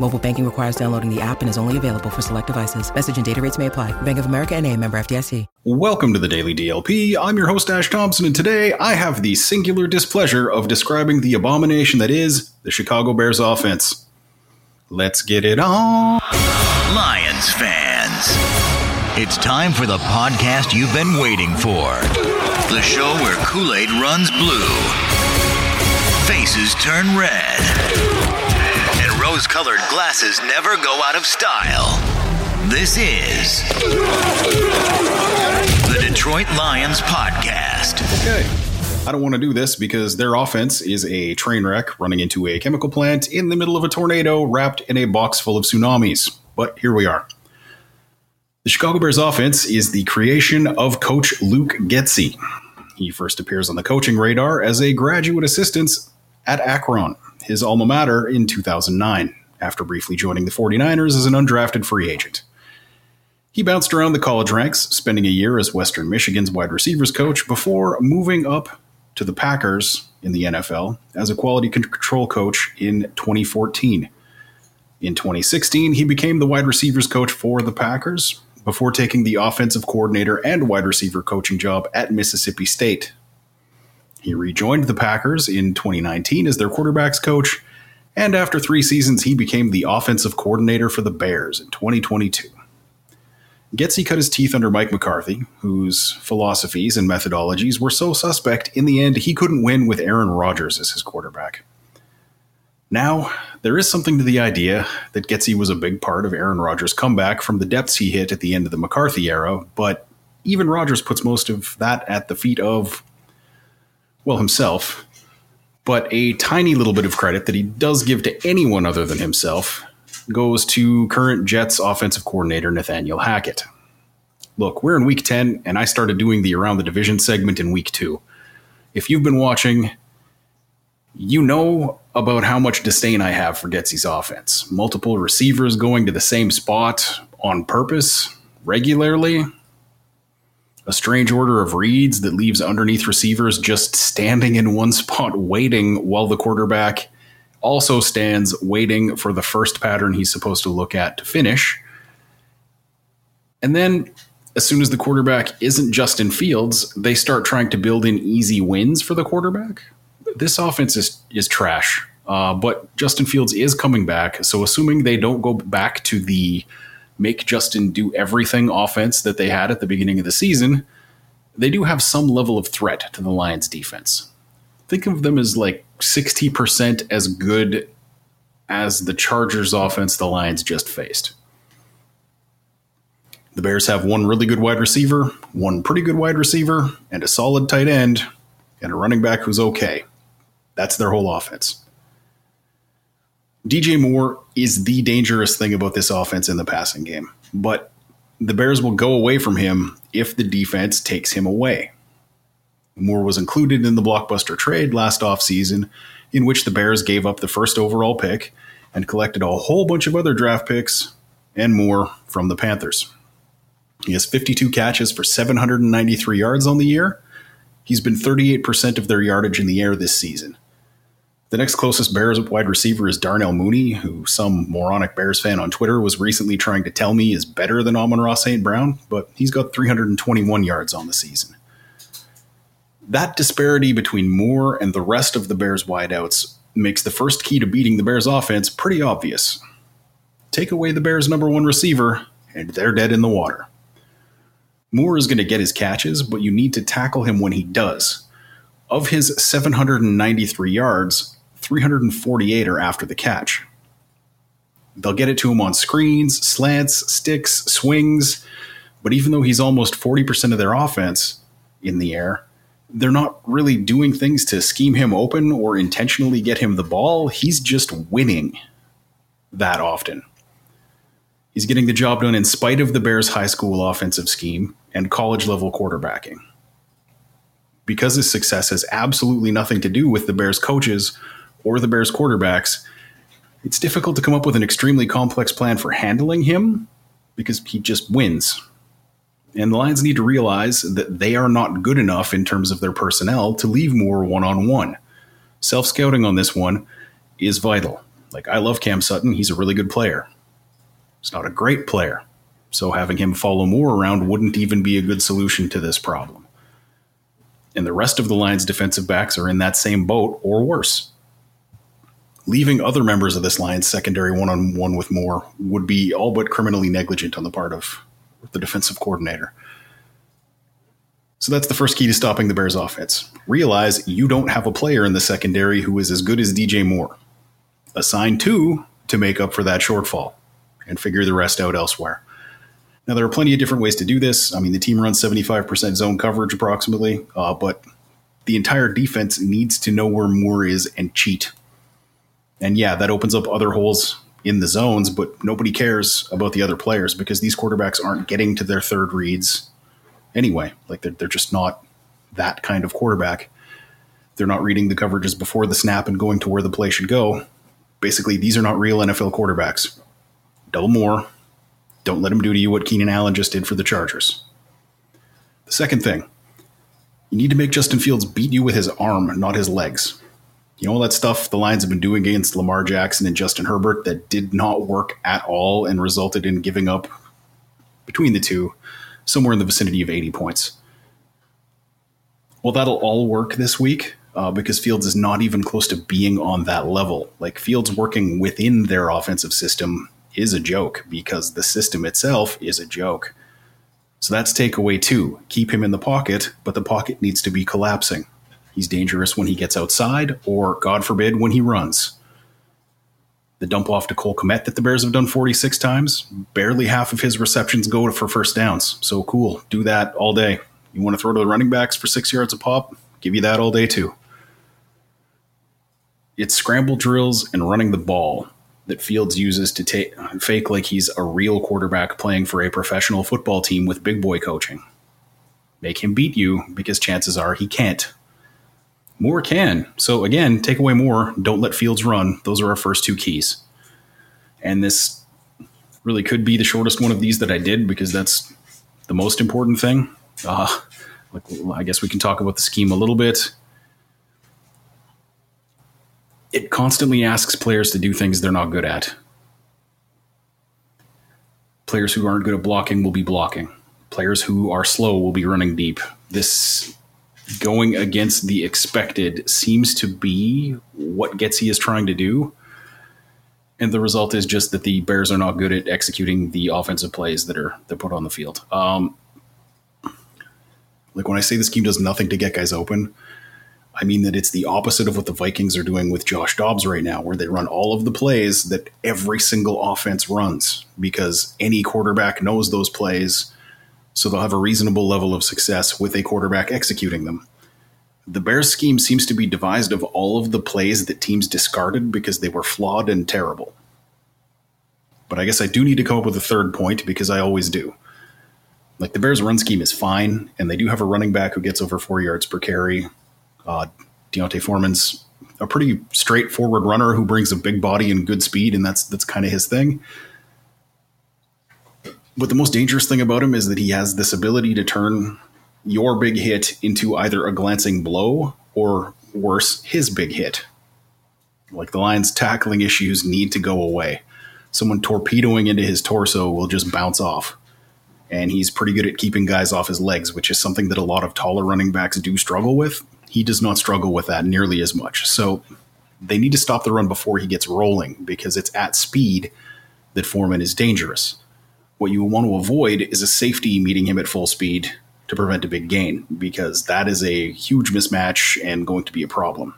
Mobile banking requires downloading the app and is only available for select devices. Message and data rates may apply. Bank of America and a member FDIC. Welcome to the Daily DLP. I'm your host, Ash Thompson, and today I have the singular displeasure of describing the abomination that is the Chicago Bears offense. Let's get it on. Lions fans, it's time for the podcast you've been waiting for. The show where Kool Aid runs blue, faces turn red, and rose colored glasses never go out of style. This is the Detroit Lions Podcast. Okay. I don't want to do this because their offense is a train wreck running into a chemical plant in the middle of a tornado wrapped in a box full of tsunamis. But here we are. The Chicago Bears offense is the creation of coach Luke Getsy. He first appears on the coaching radar as a graduate assistant at Akron, his alma mater, in 2009, after briefly joining the 49ers as an undrafted free agent. He bounced around the college ranks, spending a year as Western Michigan's wide receivers coach before moving up to the Packers in the NFL as a quality control coach in 2014. In 2016, he became the wide receivers coach for the Packers before taking the offensive coordinator and wide receiver coaching job at Mississippi State. He rejoined the Packers in 2019 as their quarterbacks coach, and after three seasons, he became the offensive coordinator for the Bears in 2022. Getsy cut his teeth under Mike McCarthy, whose philosophies and methodologies were so suspect in the end he couldn't win with Aaron Rodgers as his quarterback. Now, there is something to the idea that Getsy was a big part of Aaron Rodgers' comeback from the depths he hit at the end of the McCarthy era, but even Rodgers puts most of that at the feet of, well, himself. But a tiny little bit of credit that he does give to anyone other than himself goes to current Jets offensive coordinator Nathaniel Hackett. Look, we're in week 10, and I started doing the Around the Division segment in week 2. If you've been watching, you know about how much disdain I have for Getsy's offense. Multiple receivers going to the same spot on purpose regularly. A strange order of reads that leaves underneath receivers just standing in one spot waiting while the quarterback also stands waiting for the first pattern he's supposed to look at to finish. And then, as soon as the quarterback isn't Justin Fields, they start trying to build in easy wins for the quarterback. This offense is, is trash, uh, but Justin Fields is coming back. So, assuming they don't go back to the make Justin do everything offense that they had at the beginning of the season, they do have some level of threat to the Lions defense. Think of them as like 60% as good as the Chargers offense the Lions just faced. The Bears have one really good wide receiver, one pretty good wide receiver, and a solid tight end, and a running back who's okay. That's their whole offense. DJ Moore is the dangerous thing about this offense in the passing game, but the Bears will go away from him if the defense takes him away. Moore was included in the blockbuster trade last offseason, in which the Bears gave up the first overall pick and collected a whole bunch of other draft picks and more from the Panthers. He has 52 catches for 793 yards on the year. He's been 38% of their yardage in the air this season. The next closest Bears wide receiver is Darnell Mooney, who some moronic Bears fan on Twitter was recently trying to tell me is better than Amon-Ra St. Brown, but he's got 321 yards on the season. That disparity between Moore and the rest of the Bears wideouts makes the first key to beating the Bears offense pretty obvious. Take away the Bears' number one receiver, and they're dead in the water. Moore is going to get his catches, but you need to tackle him when he does. Of his 793 yards, 348 are after the catch. They'll get it to him on screens, slants, sticks, swings, but even though he's almost 40% of their offense in the air, they're not really doing things to scheme him open or intentionally get him the ball. He's just winning that often. He's getting the job done in spite of the Bears' high school offensive scheme and college level quarterbacking. Because his success has absolutely nothing to do with the Bears' coaches or the Bears' quarterbacks, it's difficult to come up with an extremely complex plan for handling him because he just wins. And the Lions need to realize that they are not good enough in terms of their personnel to leave Moore one on one. Self scouting on this one is vital. Like, I love Cam Sutton, he's a really good player. He's not a great player, so having him follow Moore around wouldn't even be a good solution to this problem. And the rest of the Lions' defensive backs are in that same boat or worse. Leaving other members of this Lions secondary one on one with Moore would be all but criminally negligent on the part of the defensive coordinator. So that's the first key to stopping the Bears offense. Realize you don't have a player in the secondary who is as good as DJ Moore. Assign two to make up for that shortfall and figure the rest out elsewhere. Now, there are plenty of different ways to do this. I mean, the team runs 75% zone coverage approximately, uh, but the entire defense needs to know where Moore is and cheat. And yeah, that opens up other holes in the zones, but nobody cares about the other players because these quarterbacks aren't getting to their third reads anyway. Like they're, they're just not that kind of quarterback. They're not reading the coverages before the snap and going to where the play should go. Basically, these are not real NFL quarterbacks. Double Moore. Don't let him do to you what Keenan Allen just did for the Chargers. The second thing, you need to make Justin Fields beat you with his arm, not his legs. You know all that stuff the Lions have been doing against Lamar Jackson and Justin Herbert that did not work at all and resulted in giving up between the two somewhere in the vicinity of 80 points. Well, that'll all work this week uh, because Fields is not even close to being on that level. Like Fields working within their offensive system is a joke because the system itself is a joke. So that's takeaway two. Keep him in the pocket, but the pocket needs to be collapsing. He's dangerous when he gets outside, or God forbid, when he runs. The dump off to Cole Kmet that the Bears have done 46 times, barely half of his receptions go for first downs. So cool. Do that all day. You want to throw to the running backs for six yards a pop? Give you that all day too. It's scramble drills and running the ball that Fields uses to take fake like he's a real quarterback playing for a professional football team with big boy coaching. Make him beat you because chances are he can't. Moore can. So again, take away Moore. Don't let Fields run. Those are our first two keys. And this really could be the shortest one of these that I did because that's the most important thing. Uh, like, I guess we can talk about the scheme a little bit. It constantly asks players to do things they're not good at. Players who aren't good at blocking will be blocking. Players who are slow will be running deep. This going against the expected seems to be what Getsy is trying to do. And the result is just that the Bears are not good at executing the offensive plays that are that put on the field. Um, like when I say the scheme does nothing to get guys open, I mean that it's the opposite of what the Vikings are doing with Josh Dobbs right now, where they run all of the plays that every single offense runs because any quarterback knows those plays so they'll have a reasonable level of success with a quarterback executing them. The Bears scheme seems to be devised of all of the plays that teams discarded because they were flawed and terrible. But I guess I do need to come up with a third point because I always do. Like the Bears' run scheme is fine, and they do have a running back who gets over four yards per carry. Uh, D'Onta Foreman's a pretty straightforward runner who brings a big body and good speed, and that's that's kind of his thing. But the most dangerous thing about him is that he has this ability to turn your big hit into either a glancing blow or worse, his big hit. Like the Lions' tackling issues need to go away. Someone torpedoing into his torso will just bounce off. And he's pretty good at keeping guys off his legs, which is something that a lot of taller running backs do struggle with. He does not struggle with that nearly as much. So they need to stop the run before he gets rolling because it's at speed that Foreman is dangerous. What you want to avoid is a safety meeting him at full speed to prevent a big gain because that is a huge mismatch and going to be a problem.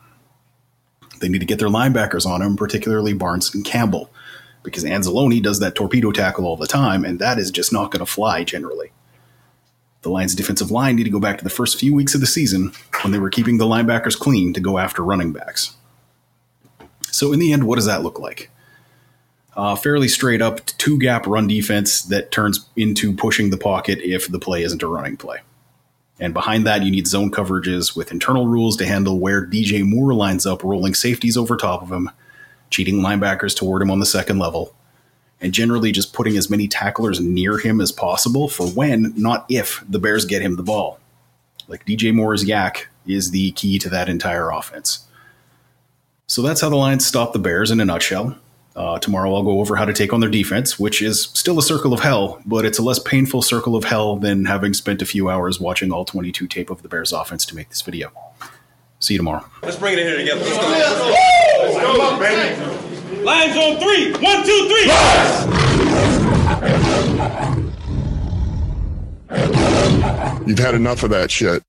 They need to get their linebackers on him, particularly Barnes and Campbell, because Anzalone does that torpedo tackle all the time, and that is just not going to fly generally. The Lions' defensive line need to go back to the first few weeks of the season when they were keeping the linebackers clean to go after running backs. So, in the end, what does that look like? Uh, fairly straight up two gap run defense that turns into pushing the pocket if the play isn't a running play. And behind that, you need zone coverages with internal rules to handle where DJ Moore lines up, rolling safeties over top of him, cheating linebackers toward him on the second level, and generally just putting as many tacklers near him as possible for when, not if, the Bears get him the ball. Like DJ Moore's YAC is the key to that entire offense. So that's how the Lions stop the Bears in a nutshell. Uh, tomorrow I'll go over how to take on their defense, which is still a circle of hell, but it's a less painful circle of hell than having spent a few hours watching all 22 tape of the Bears offense to make this video. See you tomorrow. Let's bring it in here together. Let's go. Let's go. Come on, baby. Lions on three. One, two, three. You've had enough of that shit.